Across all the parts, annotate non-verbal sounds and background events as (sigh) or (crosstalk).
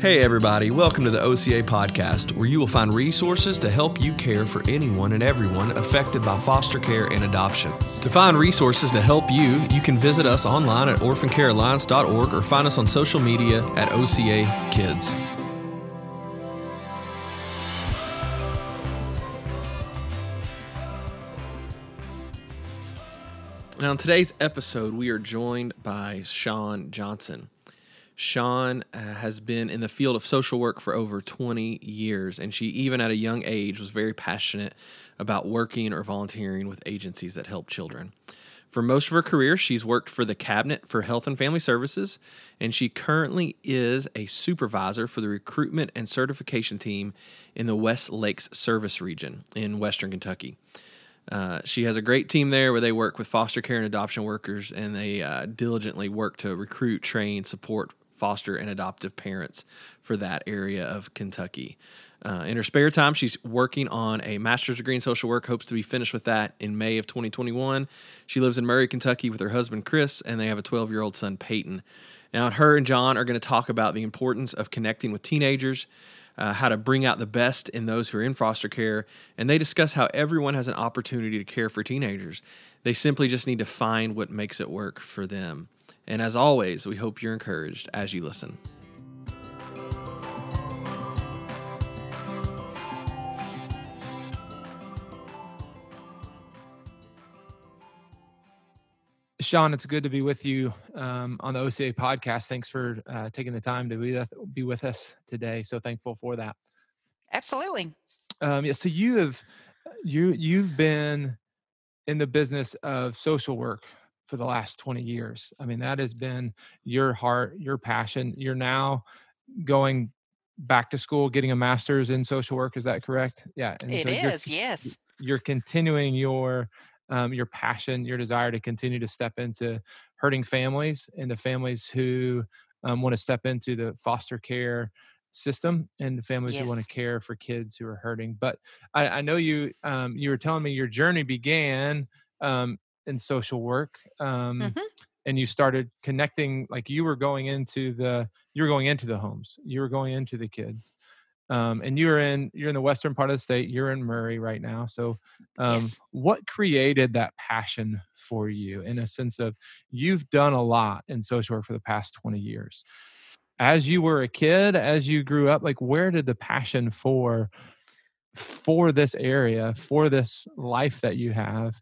Hey, everybody, welcome to the OCA podcast, where you will find resources to help you care for anyone and everyone affected by foster care and adoption. To find resources to help you, you can visit us online at orphancarealliance.org or find us on social media at OCA Kids. Now, in today's episode, we are joined by Shawn Johnson. Shawn uh, has been in the field of social work for over 20 years, and she, even at a young age, was very passionate about working or volunteering with agencies that help children. For most of her career, she's worked for the Cabinet for Health and Family Services, and she currently is a supervisor for the recruitment and certification team in the West Lakes Service Region in Western Kentucky. Uh, she has a great team there where they work with foster care and adoption workers, and they uh, diligently work to recruit, train, support foster and adoptive parents for that area of Kentucky. Uh, in her spare time, she's working on a master's degree in social work, hopes to be finished with that in May of 2021. She lives in Murray, Kentucky with her husband, Chris, and they have a 12 year old son, Peyton. Now, her and Jon are going to talk about the importance of connecting with teenagers, uh, how to bring out the best in those who are in foster care, and they discuss how everyone has an opportunity to care for teenagers. They simply just need to find what makes it work for them. And as always, we hope you're encouraged as you listen. Shawn, it's good to be with you um, on the OCA podcast. Thanks for uh, taking the time to be with, be with us today. So thankful for that. Absolutely. Um, yeah. So you have you you've been in the business of social work for the last 20 years. I mean, that has been your heart, your passion. You're now going back to school, getting a master's in social work. Is that correct? Yeah. And it so is, yes. You're continuing your um, your passion, your desire to continue to step into hurting families and the families who um, want to step into the foster care system and the families yes. who want to care for kids who are hurting. But I, I know you um, you were telling me your journey began um, in social work um, mm-hmm. and you started connecting like you were going into the you were going into the homes you were going into the kids um, and you're in you're in the western part of the state you're in murray right now so um, yes. what created that passion for you in a sense of you've done a lot in social work for the past 20 years as you were a kid as you grew up like where did the passion for for this area for this life that you have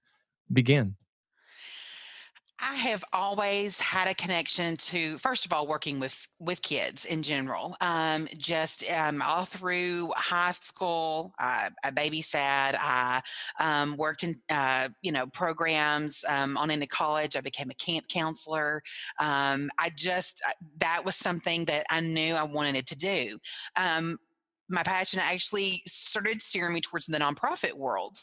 begin I have always had a connection to, first of all, working with with kids in general. Um, just um, all through high school, I, I babysat. I um, worked in, uh, you know, programs um, on into college. I became a camp counselor. Um, I just uh, that was something that I knew I wanted to do um, my passion actually started steering me towards the nonprofit world.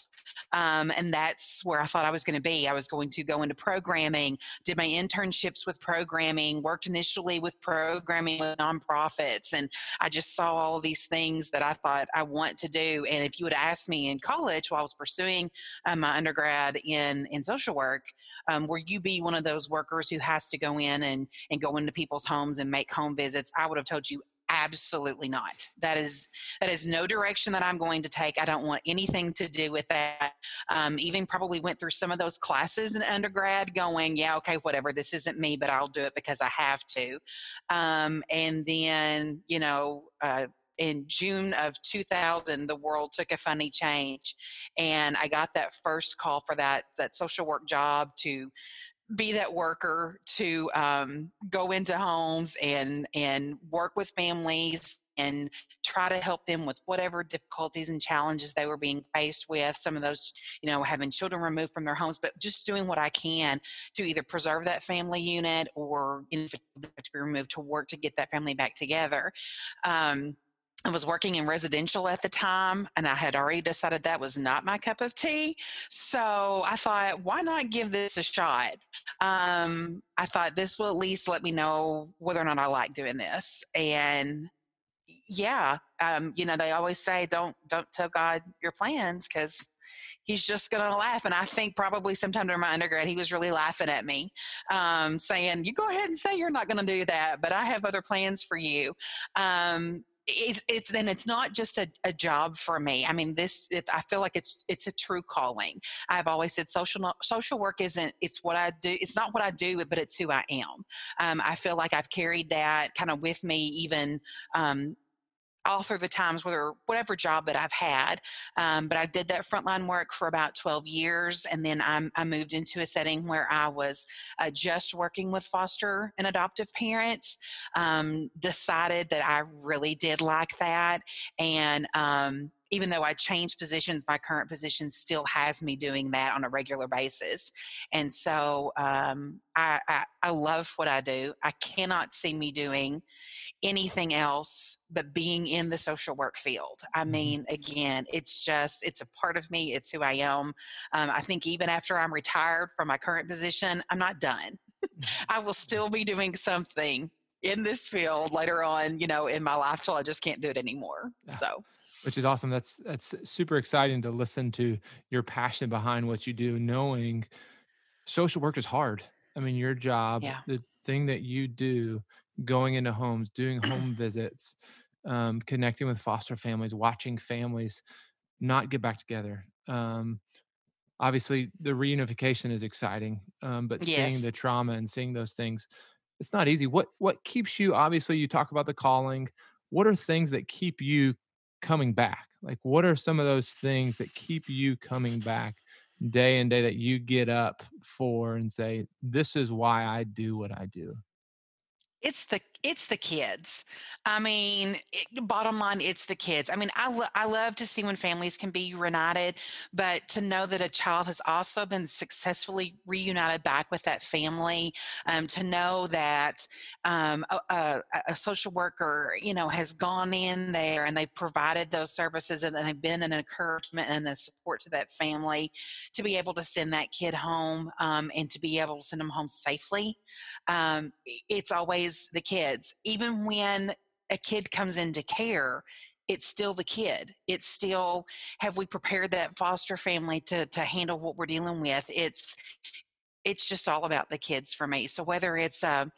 Um, and that's where I thought I was going to be. I was going to go into programming, did my internships with programming, worked initially with programming with nonprofits. And I just saw all these things that I thought I want to do. And if you would ask me in college while I was pursuing um, my undergrad in, in social work, um, will you be one of those workers who has to go in and, and go into people's homes and make home visits? I would have told you absolutely not. That is that is no direction that i'm going to take. I don't want anything to do with that. Um, even probably went through some of those classes in undergrad going yeah okay whatever. This isn't me but i'll do it because i have to. Um, and then you know uh, in June of 2000, the world took a funny change, and I got that first call for that that social work job to be that worker to um, go into homes and and work with families and try to help them with whatever difficulties and challenges they were being faced with some of those you know having children removed from their homes but just doing what i can to either preserve that family unit or you know, to be removed to work to get that family back together. Um, I was working in residential at the time and I had already decided that was not my cup of tea. So I thought, why not give this a shot? Um, I thought this will at least let me know whether or not I like doing this. And yeah, um, you know, they always say don't don't tell God your plans because he's just going to laugh. And I think probably sometime during my undergrad, he was really laughing at me, um, saying, You go ahead and say you're not going to do that, but I have other plans for you. Um, it's it's and it's not just a, a job for me. I mean this it, i feel like it's it's a true calling. I've always said social social work isn't it's what i do it's not what i do but it's who i am. Um, i feel like i've carried that kind of with me even um, all through the times, whether whatever job that I've had. Um, but I did that frontline work for about 12 years, and then I, I moved into a setting where I was uh, just working with foster and adoptive parents. Um, decided that I really did like that, and um, even though I changed positions, my current position still has me doing that on a regular basis. And so um, I, I, I love what I do. I cannot see me doing anything else but being in the social work field. I mm-hmm. mean, again, it's just, it's a part of me, it's who I am. Um, I think even after I'm retired from my current position, I'm not done. (laughs) I will still be doing something in this field later on, you know, in my life till I just can't do it anymore. Yeah. So which is awesome. That's that's super exciting to listen to your passion behind what you do, knowing social work is hard. I mean, your job, yeah. the thing that you do, going into homes, doing home (clears throat) visits, um, connecting with foster families, watching families not get back together. Um, obviously, the reunification is exciting, um, but yes. seeing the trauma and seeing those things, it's not easy. What what keeps you? Obviously, you talk about the calling. What are things that keep you coming back? Like, what are some of those things that keep you coming back day and day that you get up for and say, this is why I do what I do? It's the it's the kids. I mean, it, bottom line, it's the kids. I mean, I, lo- I love to see when families can be reunited, but to know that a child has also been successfully reunited back with that family, um, to know that um, a, a, a, social worker, you know, has gone in there and they've provided those services and they've been an encouragement and a support to that family to be able to send that kid home um, and to be able to send them home safely. Um, it's always the kids even when a kid comes into care, it's still the kid. It's still have we prepared that foster family to to handle what we're dealing with? It's it's just all about the kids for me. So whether it's a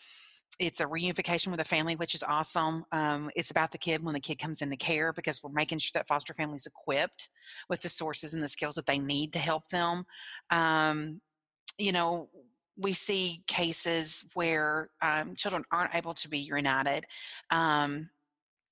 it's a reunification with a family, which is awesome. Um, it's about the kid when the kid comes into care because we're making sure that foster families equipped with the sources and the skills that they need to help them. Um, you know, we see cases where um, children aren't able to be reunited um,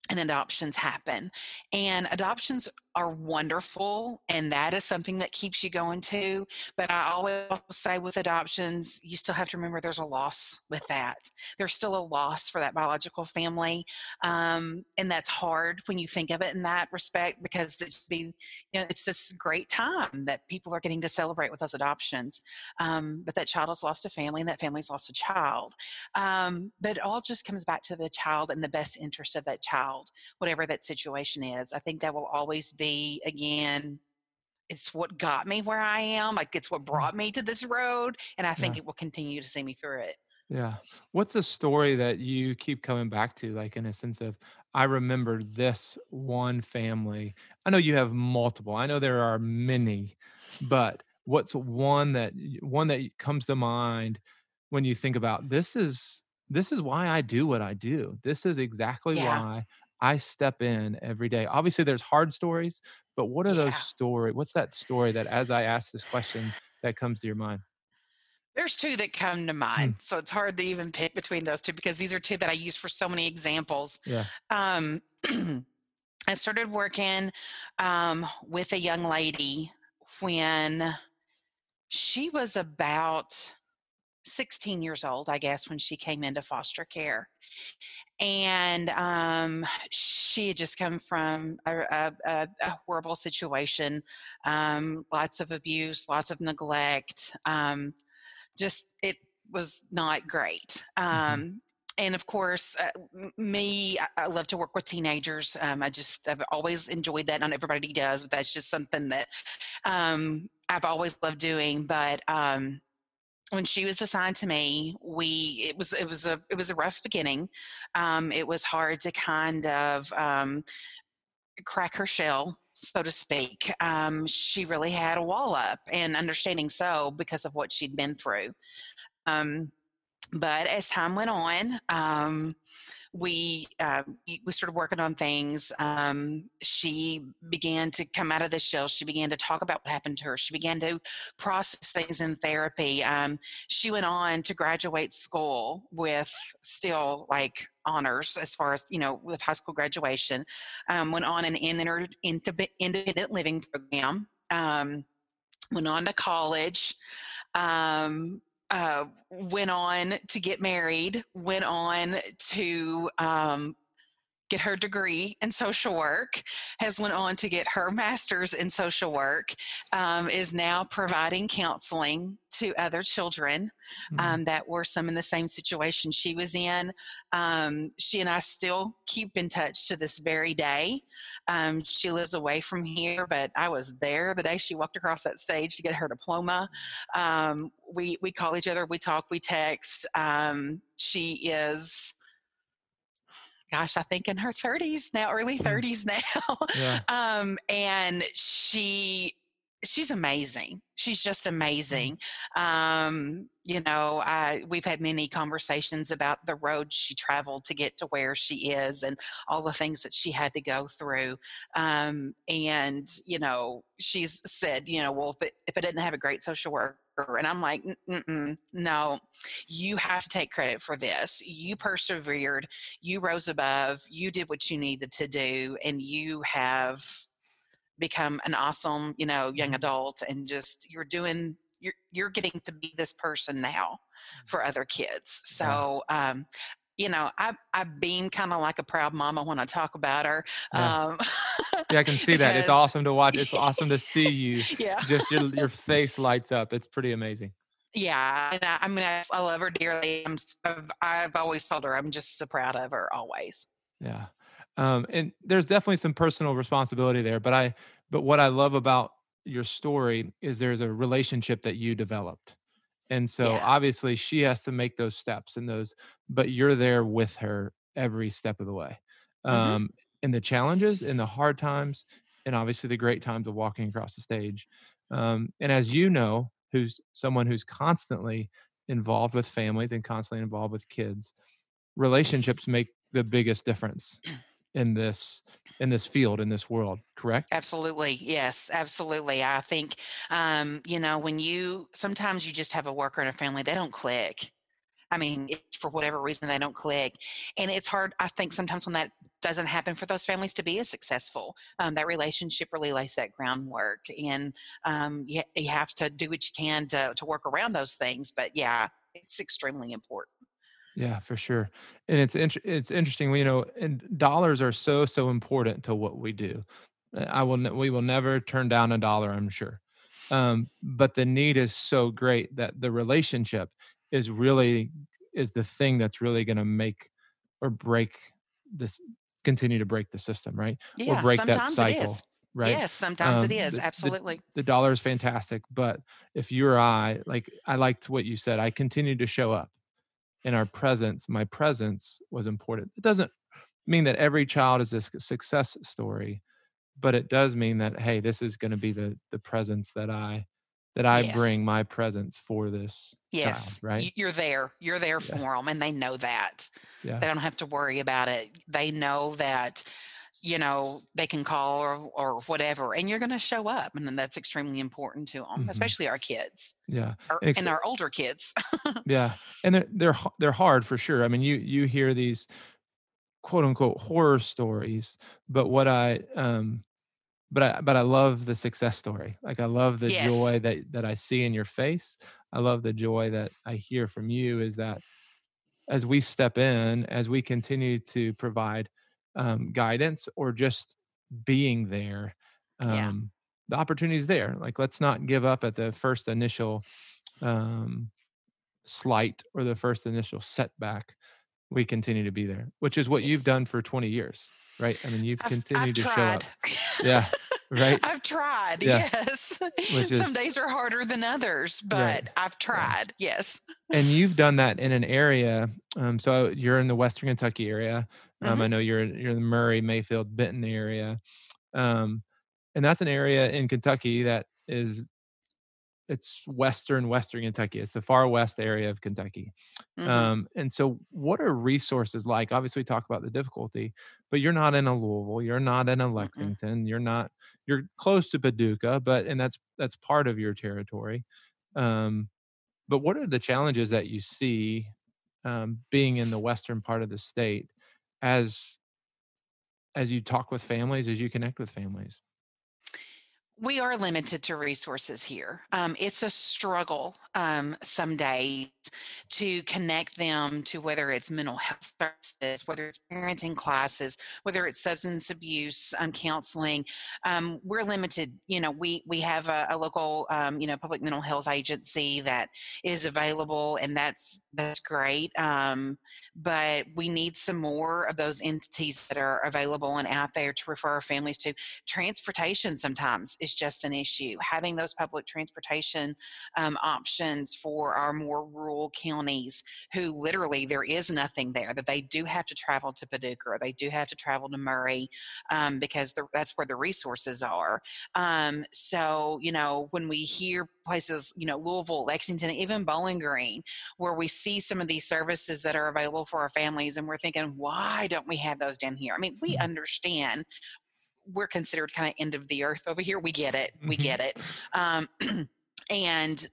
and adoptions happen. And adoptions are wonderful and that is something that keeps you going too but i always say with adoptions you still have to remember there's a loss with that. There's still a loss for that biological family um, and that's hard when you think of it in that respect because be you know, it's this great time that people are getting to celebrate with those adoptions um, but that child has lost a family and that family's lost a child. Um, but it all just comes back to the child and the best interest of that child whatever that situation is. I think that will always be be again it's what got me where I am. Like it's what mm. brought me to this road. And I think yeah. it will continue to see me through it. Yeah. What's a story that you keep coming back to, like in a sense of, I remember this one family? I know you have multiple, I know there are many, but what's one that one that comes to mind when you think about this is this is why I do what I do. This is exactly yeah. why I step in every day. Obviously, there's hard stories, but what are yeah. those story? What's that story that, as I ask this question, that comes to your mind? There's two that come to mind, mm. so it's hard to even pick between those two because these are two that I use for so many examples. Yeah. Um, (clears throat) I started working um, with a young lady when she was about 16 years old, I guess, when she came into foster care. And um, she had just come from a, a, a horrible situation um, lots of abuse, lots of neglect. Um, just, it was not great. Mm-hmm. Um, and of course, uh, me, I love to work with teenagers. Um, I just, I've always enjoyed that. Not everybody does, but that's just something that um, I've always loved doing. But um, when she was assigned to me we it was it was a it was a rough beginning um, it was hard to kind of um, crack her shell so to speak. Um, she really had a wall up, and understanding so because of what she'd been through. Um, but as time went on, um, we uh, we started working on things. Um, she began to come out of the shell. She began to talk about what happened to her. She began to process things in therapy. Um, she went on to graduate school with still like honors as far as you know with high school graduation. Um, went on and entered into independent living program. Um, went on to college. Um, uh, went on to get married, went on to um, get her degree in social work, has went on to get her master's in social work, um, is now providing counseling to other children mm-hmm. um, that were some in the same situation she was in. Um, she and I still keep in touch to this very day. Um, she lives away from here, but I was there the day she walked across that stage to get her diploma. Um, we we call each other, we talk, we text. Um, she is gosh, I think in her 30s now, early 30s mm. now. Yeah. (laughs) um, and she she's amazing. She's just mm. amazing. Um, you know, I, we've had many conversations about the road she traveled to get to where she is and all the things that she had to go through. Um, and, you know, she's said, you know, well, if it, if it didn't have a great social work and I'm like, no, you have to take credit for this. You persevered, you rose above, you did what you needed to do, and you have become an awesome, you know, young mm-hmm. adult and just you're doing you're you're getting to be this person now mm-hmm. for other kids. So um you know, I I beam kind of like a proud mama when I talk about her. Yeah, um, yeah I can (laughs) see that. It's awesome to watch. It's (laughs) awesome to see you. Yeah, just your your (laughs) face lights up. It's pretty amazing. Yeah, and I, I mean, I, I, love her dearly. I'm, I've, I've always told her I'm just so proud of her always. Yeah, um, and there's definitely some personal responsibility there. But I, but what I love about your story is there's a relationship that you developed and so yeah. obviously she has to make those steps and those, but you're there with her every step of the way. Mm-hmm. Um, in the challenges, in the hard times, and obviously the great times of walking across the stage. Um, and as you know, who's someone who's constantly involved with families and constantly involved with kids, relationships make the biggest difference (clears throat) in this in this field in this world correct? Absolutely yes absolutely i think um you know when you sometimes you just have a worker in a family they don't click. I mean for whatever reason they don't click and it's hard i think sometimes when that doesn't happen for those families to be as successful um, that relationship really lays that groundwork and um, you, you have to do what you can to, to work around those things but yeah it's extremely important yeah, for sure. And it's it's interesting, you know, and dollars are so so important to what we do. Uh, I will ne- we will never turn down a dollar, I'm sure. Um, but the need is so great that the relationship is really is the thing that's really going to make or break this continue to break the system, right? Yeah, or break that cycle. Right. Yes, sometimes um, it is. The, Absolutely. The, the dollar is fantastic. But if you or I, like I liked what you said, I continue to show up in our presence, my presence was important. It doesn't mean that every child is a success story, but it does mean that hey, this is going to be the the presence that I that I yes. bring my presence for this yes. child, right? You're there. You're there yeah. for them and they know that. Yeah. They don't have to worry about it. They know that you know they can call or or whatever and you're going to show up and that's extremely important to them mm-hmm. especially our kids yeah our, and, and our older kids (laughs) yeah and they're they're they're hard for sure i mean you you hear these quote unquote horror stories but what i um but i but i love the success story like i love the yes. joy that that i see in your face i love the joy that i hear from you is that as we step in as we continue to provide um, guidance or just being there um, yeah. the opportunity is there like let's not give up at the first initial um, slight or the first initial setback we continue to be there which is what yes. you've done for 20 years right i mean you've I've, continued I've to tried. show up yeah (laughs) (laughs) right i've tried yeah. yes is, some days are harder than others but right. i've tried yes and you've done that in an area um, so you're in the western kentucky area um, mm-hmm. I know you're you're in the Murray, Mayfield, Benton area. Um, and that's an area in Kentucky that is it's western western kentucky it's the far west area of kentucky mm-hmm. um, and so what are resources like obviously we talk about the difficulty but you're not in a louisville you're not in a lexington mm-hmm. you're not you're close to paducah but and that's that's part of your territory um, but what are the challenges that you see um, being in the western part of the state as as you talk with families as you connect with families we are limited to resources here. Um, it's a struggle um, some days to connect them to whether it's mental health services, whether it's parenting classes, whether it's substance abuse um, counseling. Um, we're limited. You know, we we have a, a local, um, you know, public mental health agency that is available, and that's that's great. Um, but we need some more of those entities that are available and out there to refer our families to. Transportation sometimes is just an issue. Having those public transportation um, options for our more rural counties who literally there is nothing there, that they do have to travel to Paducah or they do have to travel to Murray um, because the, that's where the resources are. Um, so, you know, when we hear places, you know, Louisville, Lexington, even Bowling Green, where we see some of these services that are available for our families and we're thinking, why don't we have those down here? I mean, we mm-hmm. understand we're considered kind of end of the earth over here. We get it. We mm-hmm. get it. Um, (clears throat) and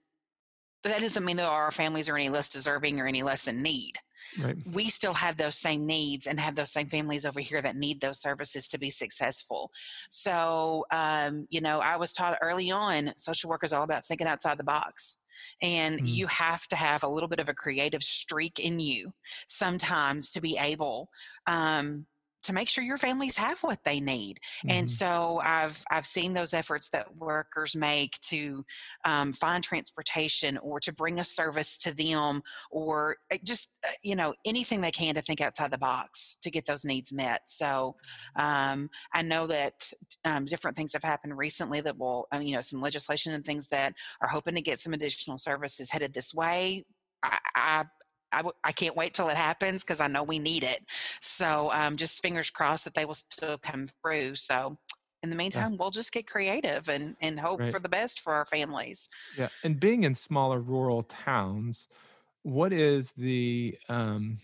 that doesn't mean that our families are any less deserving or any less in need. Right. We still have those same needs and have those same families over here that need those services to be successful. So, um, you know, I was taught early on social work is all about thinking outside the box. And mm. you have to have a little bit of a creative streak in you sometimes to be able um, to make sure your families have what they need. Mm-hmm. And so I've I've seen those efforts that workers make to um, find transportation or to bring a service to them or eh, just uh, you know anything they can to think outside the box to get those needs met. So mm-hmm. um, I know that um, different things have happened recently that will uh, you know some legislation and things that are hoping to get some additional services headed this way. I, I, I w- I can't wait till it happens because I know we need it. So um, just fingers crossed that they will still come through. So in the meantime, yeah. we'll just get creative and, and hope right. for the best for our families. Yeah. And being in smaller rural towns, what is the um,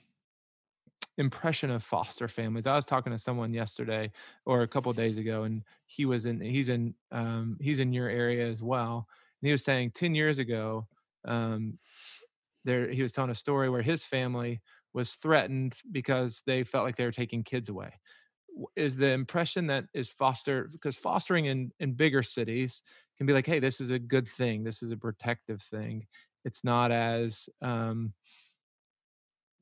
impression of foster families? I was talking to someone yesterday or a couple days ago, and he was in, he's in, um, he's in your area as well. And he was saying 10 years ago, um, there he was telling a story where his family was threatened because they felt like they were taking kids away. Is the impression that is foster because fostering in in bigger cities can be like hey this is a good thing. This is a protective thing. It's not as um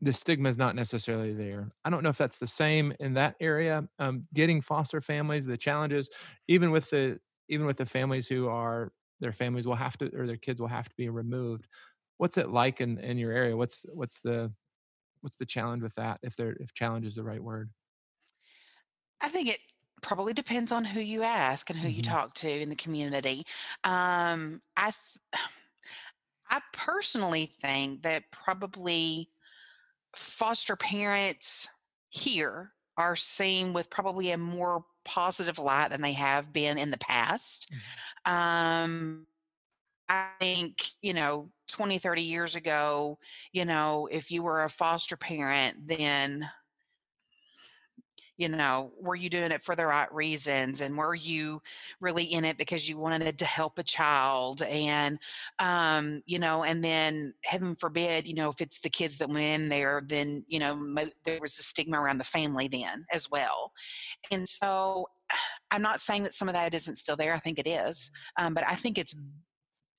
the stigma is not necessarily there. I don't know if that's the same in that area um getting foster families the challenges even with the even with the families who are their families will have to or their kids will have to be removed what's it like in in your area what's what's the what's the challenge with that if there if challenge is the right word i think it probably depends on who you ask and who mm-hmm. you talk to in the community um i th- (sighs) i personally think that probably foster parents here are seen with probably a more positive light than they have been in the past mm-hmm. um I think, you know, 20, 30 years ago, you know, if you were a foster parent, then, you know, were you doing it for the right reasons? And were you really in it because you wanted to help a child? And, um, you know, and then heaven forbid, you know, if it's the kids that went in there, then, you know, there was a stigma around the family then as well. And so (sighs) I'm not saying that some of that isn't still there. I think it is. Um, but I think it's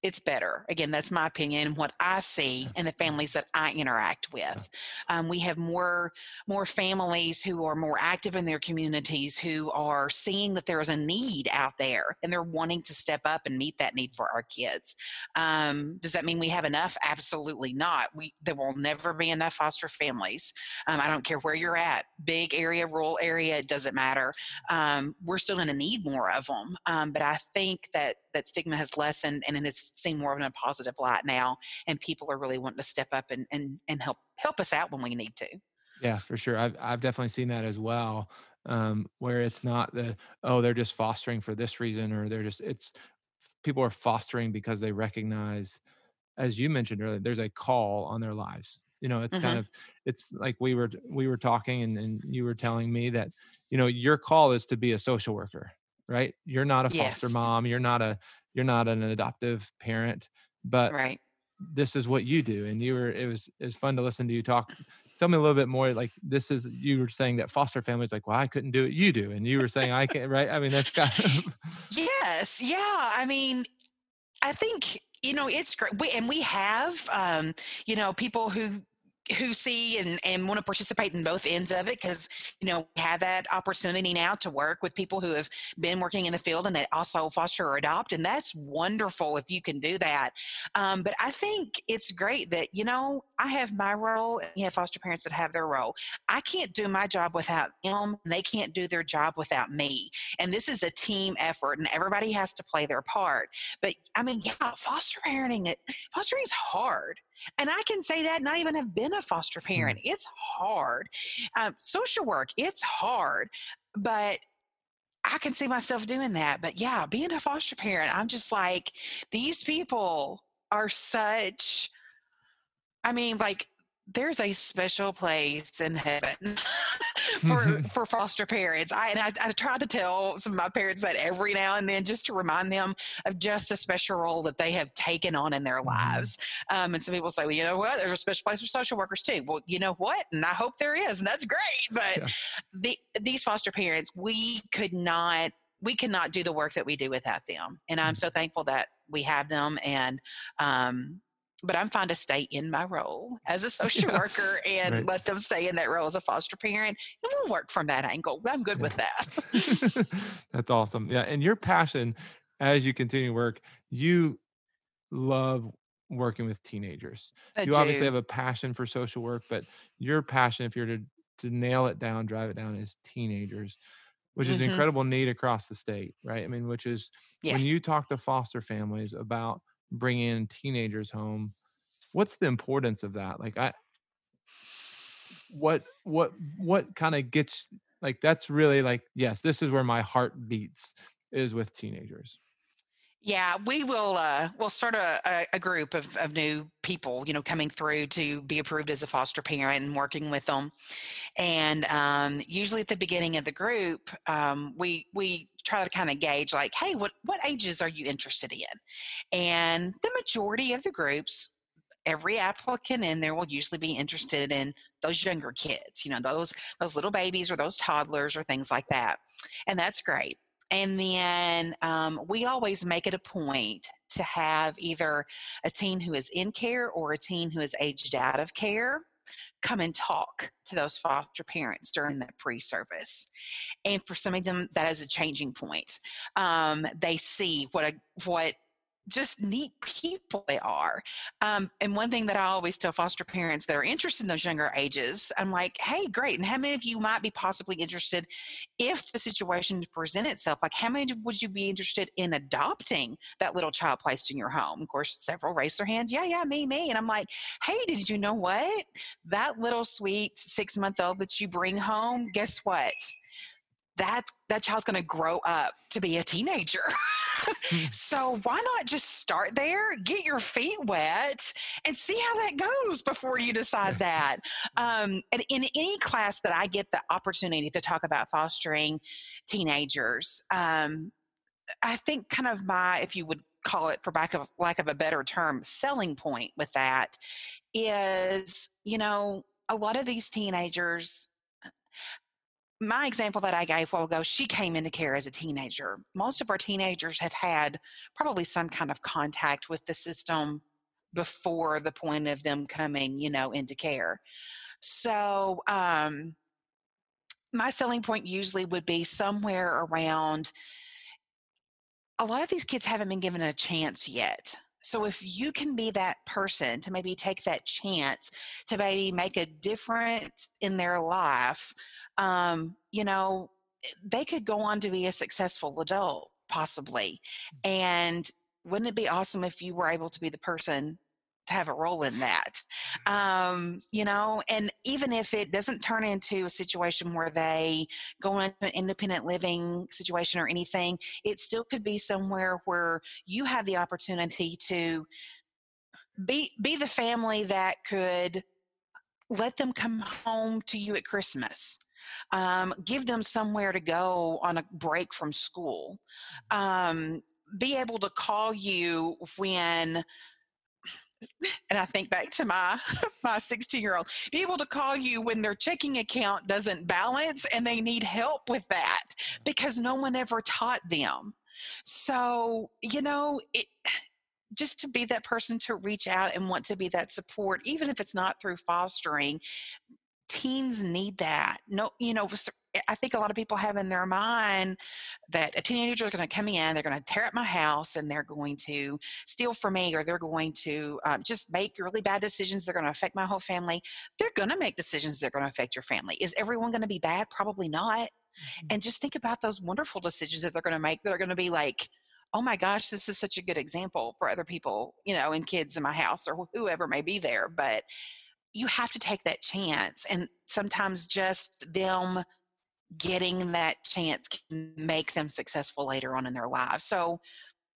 it's better. Again, that's my opinion. What I see in the families that I interact with, um, we have more more families who are more active in their communities, who are seeing that there is a need out there, and they're wanting to step up and meet that need for our kids. Um, does that mean we have enough? Absolutely not. We there will never be enough foster families. Um, I don't care where you're at, big area, rural area, it doesn't matter. Um, we're still going to need more of them. Um, but I think that that stigma has lessened and it has seen more of a positive light now and people are really wanting to step up and and, and help help us out when we need to yeah for sure i've, I've definitely seen that as well um, where it's not the oh they're just fostering for this reason or they're just it's people are fostering because they recognize as you mentioned earlier there's a call on their lives you know it's mm-hmm. kind of it's like we were we were talking and, and you were telling me that you know your call is to be a social worker right you're not a foster yes. mom you're not a you're not an adoptive parent but right. this is what you do and you were it was it was fun to listen to you talk. Tell me a little bit more like this is you were saying that foster families like well i couldn't do it you do and you were saying i can't right? I mean that's kind of (laughs) yes yeah i mean i think you know it's great we, and we have um you know people who who see and, and want to participate in both ends of it because you know we have that opportunity now to work with people who have been working in the field and that also foster or adopt and that's wonderful if you can do that. Um, but i think it's great that you know i have my role and you have foster parents that have their role. I can't do my job without them and they can't do their job without me. And this is a team effort and everybody has to play their part. But i mean yeah foster parenting it fostering is hard. And I can say that not even have been a foster hmm. parent. It's hard. Um, social work, it's hard. But I can see myself doing that. But yeah, being a foster parent, I'm just like, these people are such, I mean, like, there's a special place in heaven (laughs) for for foster parents. I and I, I try to tell some of my parents that every now and then, just to remind them of just the special role that they have taken on in their mm-hmm. lives. Um, and some people say, well, you know what? There's a special place for social workers too. Well, you know what? And I hope there is, and that's great. But yeah. the, these foster parents, we could not we cannot do the work that we do without them. And I'm mm. so thankful that we have them. And um, but I'm fine to stay in my role as a (laughs) social yeah, worker and right. let them stay in that role as a foster parent. And we'll work from that angle. I'm good yeah. with that. (laughs) That's awesome. Yeah. And your passion as you continue to work, you love working with teenagers. I you do. obviously have a passion for social work, but your passion, if you're to, to nail it down, drive it down, is teenagers which is mm-hmm. an incredible need across the state, right? I mean, which is yes. when you talk to foster families about bringing in teenagers home what's the importance of that? Like i what what what kind of gets like that's really like yes this is where my heart beats is with teenagers yeah, we will. Uh, we'll start a, a, group of, of new people, you know, coming through to be approved as a foster parent and working with them. And um, usually at the beginning of the group, um, we we try to kind of gauge like, hey, what what ages are you interested in? And the majority of the groups every applicant in there will usually be interested in those younger kids you know those those little babies or those toddlers or things like that and that's great and then um, we always make it a point to have either a teen who is in care or a teen who is aged out of care come and talk to those foster parents during that pre-service. And for some of them that is a changing point. Um, they see what a what just neat people they are. Um, and one thing that I always tell foster parents that are interested in those younger ages, I'm like, hey, great. And how many of you might be possibly interested if the situation present itself? Like, how many would you be interested in adopting that little child placed in your home? Of course, several raise their hands. Yeah, yeah, me, me. And I'm like, hey, did you know what? That little sweet six month old that you bring home, guess what? That's that child's going to grow up to be a teenager. Hmm. (laughs) so why not just start there, get your feet wet, and see how that goes before you decide that. Um, and in any class that I get the opportunity to talk about fostering teenagers, um, I think kind of my, if you would call it for lack of lack of a better term, selling point with that is, you know, a lot of these teenagers my example that I gave while ago, she came into care as a teenager. Most of our teenagers have had probably some kind of contact with the system before the point of them coming, you know, into care. So, um, my selling point usually would be somewhere around a lot of these kids haven't been given a chance yet. So if you can be that person to maybe take that chance to maybe make a difference in their life, um, you know, eh, they could go on to be a successful adult possibly. Mm. And wouldn't it be awesome if you were able to be the person to have a role in that. Um, you know, and even if it doesn't turn into a situation where they go into an independent living situation or anything, it still could be somewhere where you have the opportunity to be be the family that could let them come home to you at Christmas. Um, give them somewhere to go on a break from school. Um, be able to call you when (laughs) and I think back to my (laughs) my 16 year old, be able to call you when their checking account doesn't balance and they need help with that because no one ever taught them. So, you know, it (sighs) just to be that person to reach out and want to be that support, even if it's not through fostering, teens need that. No, you know, I think a lot of people have in their mind that a teenager is going to come in, they're going to tear up my house, and they're going to steal from me, or they're going to um, just make really bad decisions. They're going to affect my whole family. They're going to make decisions that are going to affect your family. Is everyone going to be bad? Probably not. Mm-hmm. And just think about those wonderful decisions that they're going to make that are going to be like, oh my gosh, this is such a good example for other people, you know, and kids in my house or whoever may be there. But you have to take that chance. And sometimes just them getting that chance can make them successful later on in their lives. So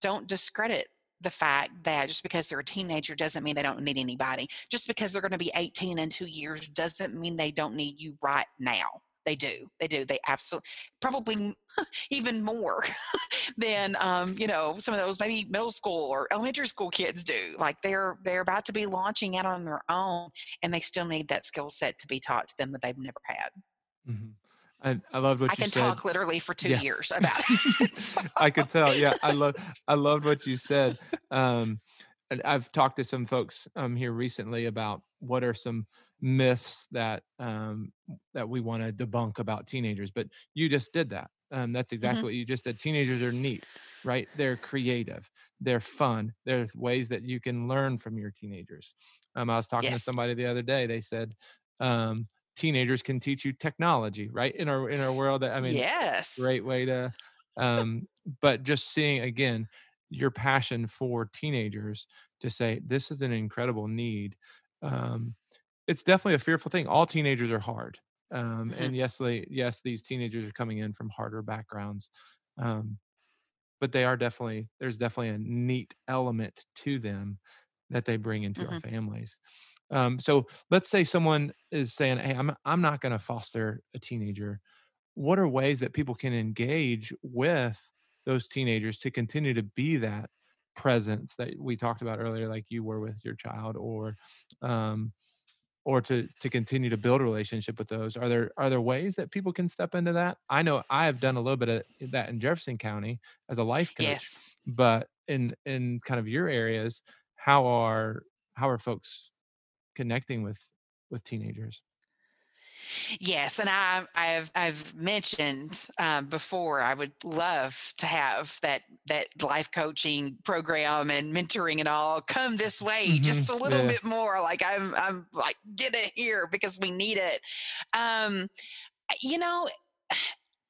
don't discredit the fact that just because they're a teenager doesn't mean they don't need anybody. Just because they're going to be 18 in two years doesn't mean they don't need you right now. They do. They do. They absolutely, probably (laughs) even more (laughs) than um, you know some of those maybe middle school or elementary school kids do. Like they're they're about to be launching out on their own, and they still need that skill set to be taught to them that they've never had. Mm-hmm. I, I loved what I you said. I can talk literally for two yeah. years about (laughs) it. I could tell. Yeah, I love I loved what you said. Um, and I've talked to some folks um, here recently about what are some myths that um, that we want to debunk about teenagers. But you just did that. Um, that's exactly mm-hmm. what you just said. Teenagers are neat, right? They're creative. They're fun. There's ways that you can learn from your teenagers. Um, I was talking yes. to somebody the other day. They said um, teenagers can teach you technology, right? In our in our world, I mean, yes, great way to. Um, but just seeing again your passion for teenagers to say this is an incredible need um, it's definitely a fearful thing. All teenagers are hard, um, and yes, they, yes, these teenagers are coming in from harder backgrounds, um, but they are definitely there's definitely a neat element to them that they bring into mm-hmm. our families. Um, so let's say someone is saying, "Hey, I'm I'm not going to foster a teenager." What are ways that people can engage with those teenagers to continue to be that presence that we talked about earlier, like you were with your child, or um, or to to continue to build a relationship with those are there are there ways that people can step into that i know i have done a little bit of that in jefferson county as a life coach yes. but in in kind of your areas how are how are folks connecting with with teenagers Yes, and I, I've I've mentioned um, before I would love to have that that life coaching program and mentoring and all come this way mm-hmm. just a little yeah. bit more. Like I'm I'm like get it here because we need it. Um, you know, (sighs)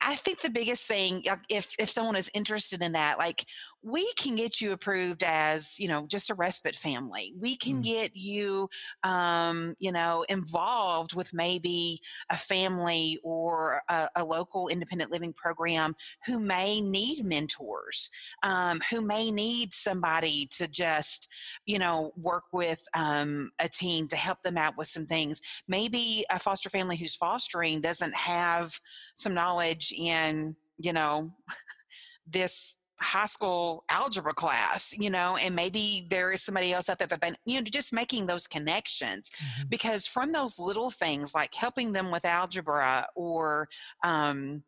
I think the biggest thing, if if someone is interested in that, like we can get you approved as you know just a respite family we can mm. get you um, you know involved with maybe a family or a, a local independent living program who may need mentors um, who may need somebody to just you know work with um, a team to help them out with some things maybe a foster family who's fostering doesn't have some knowledge in you know (laughs) this high school algebra class, you know, and maybe there is somebody else out there that they, you know, just making those connections mm-hmm. because from those little things like helping them with algebra or, um,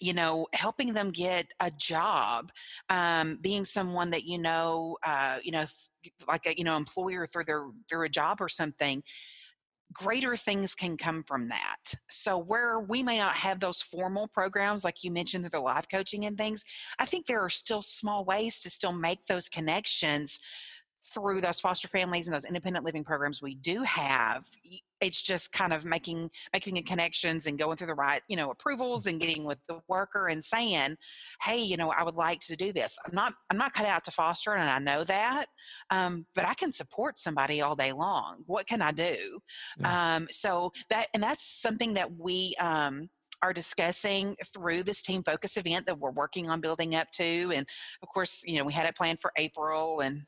you know helping them get a job um, being someone that you know uh, you know like a you know employer through their through a job or something greater things can come from that. So, where we may not have those formal programs, like you mentioned, through the life coaching and things, I think there are still small ways to still make those connections through those foster families and those independent living programs we do have it's just kind of making making the connections and going through the right you know approvals and getting with the worker and saying hey you know i would like to do this. I'm not i'm not cut out to foster and i know that um, but i can support somebody all day long. What can i do? Yeah. um, so that and that's something that we um, are discussing through this team focus event that we're working on building up to and of course you know we had it planned for april and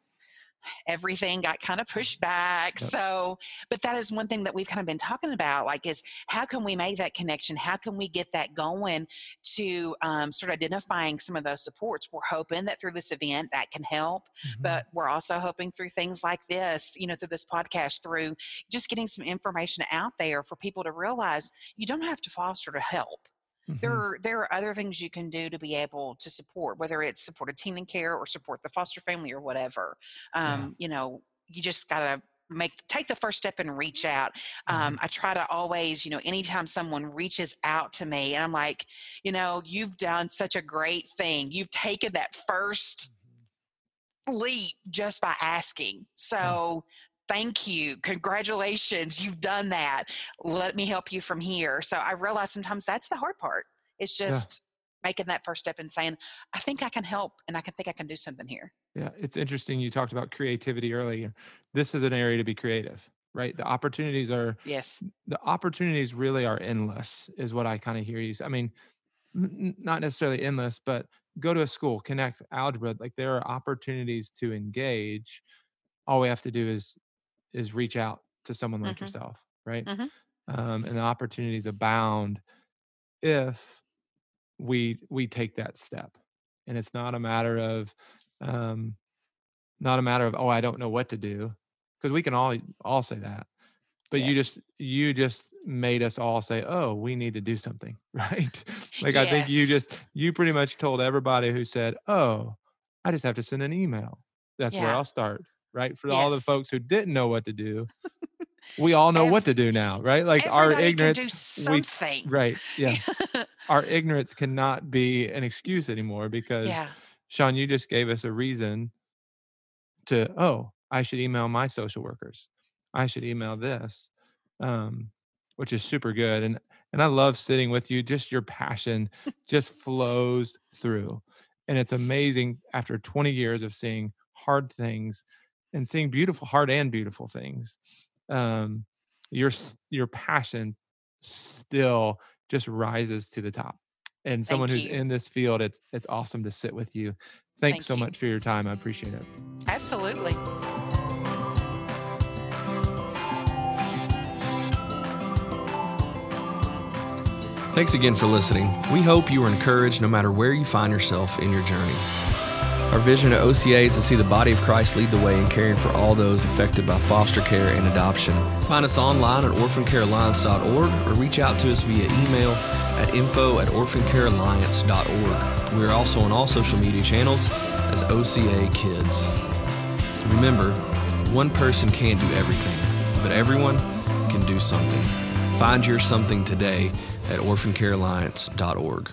everything got kind of pushed back. Yep. So, but that is one thing that we've kind of been talking about, like, is how can we make that connection? How can we get that going to um, start identifying some of those supports? We're hoping that through this event that can help, mm-hmm. but we're also hoping through things like this, you know, through this podcast, through just getting some information out there for people to realize you don't have to foster to help. Mm-hmm. There are there are other things you can do to be able to support, whether it's support a teen in care or support the foster family or whatever. Um, yeah. You know, you just gotta make take the first step and reach out um, mm-hmm. i try to always you know anytime someone reaches out to me and i'm like you know you've done such a great thing you've taken that first mm-hmm. leap just by asking so thank you. Congratulations. You've done that. Let me help you from here. So i realize sometimes that's the hard part. It's just yeah. making that first step and saying i think i can help and i can think i can do something here. Yeah. It's interesting you talked about creativity earlier. This is an area to be creative right? The opportunities are yes. the opportunities really are endless is what i kind of hear you say i mean n- not necessarily endless but go to a school connect algebra like there are opportunities to engage. All we have to do is is reach out to someone like mm-hmm. yourself, right? Mm-hmm. Um, and the opportunities abound if we we take that step. And it's not a matter of um, not a matter of oh I don't know what to do because we can all all say that but yes. you just you just made us all say oh we need to do something (laughs) right (laughs) like yes. i think you just you pretty much told everybody who said oh i just have to send an email that's yeah. where i'll start right? For yes. all the folks who didn't know what to do, (laughs) we all know Every, what to do now, right? Like our ignorance, we, right? Yeah, (laughs) our ignorance cannot be an excuse anymore because yeah. Shawn, you just gave us a reason to oh, I should email my social workers. I should email this, um, which is super good. And and I love sitting with you. Just your passion (laughs) just flows through, and it's amazing after 20 years of seeing hard things and seeing beautiful heart and beautiful things um your your passion still just rises to the top and someone who's in this field it's it's awesome to sit with you thanks Thank so you. much for your time i appreciate it absolutely Thanks again for listening. We hope you are encouraged no matter where you find yourself in your journey. Our vision at OCA is to see the body of Christ lead the way in caring for all those affected by foster care and adoption. Find us online at orphancarealliance.org or reach out to us via email at info at orphancarealliance.org. We are also on all social media channels as OCA Kids. Remember, one person can't do everything, but everyone can do something. Find your something today at orphancarealliance.org.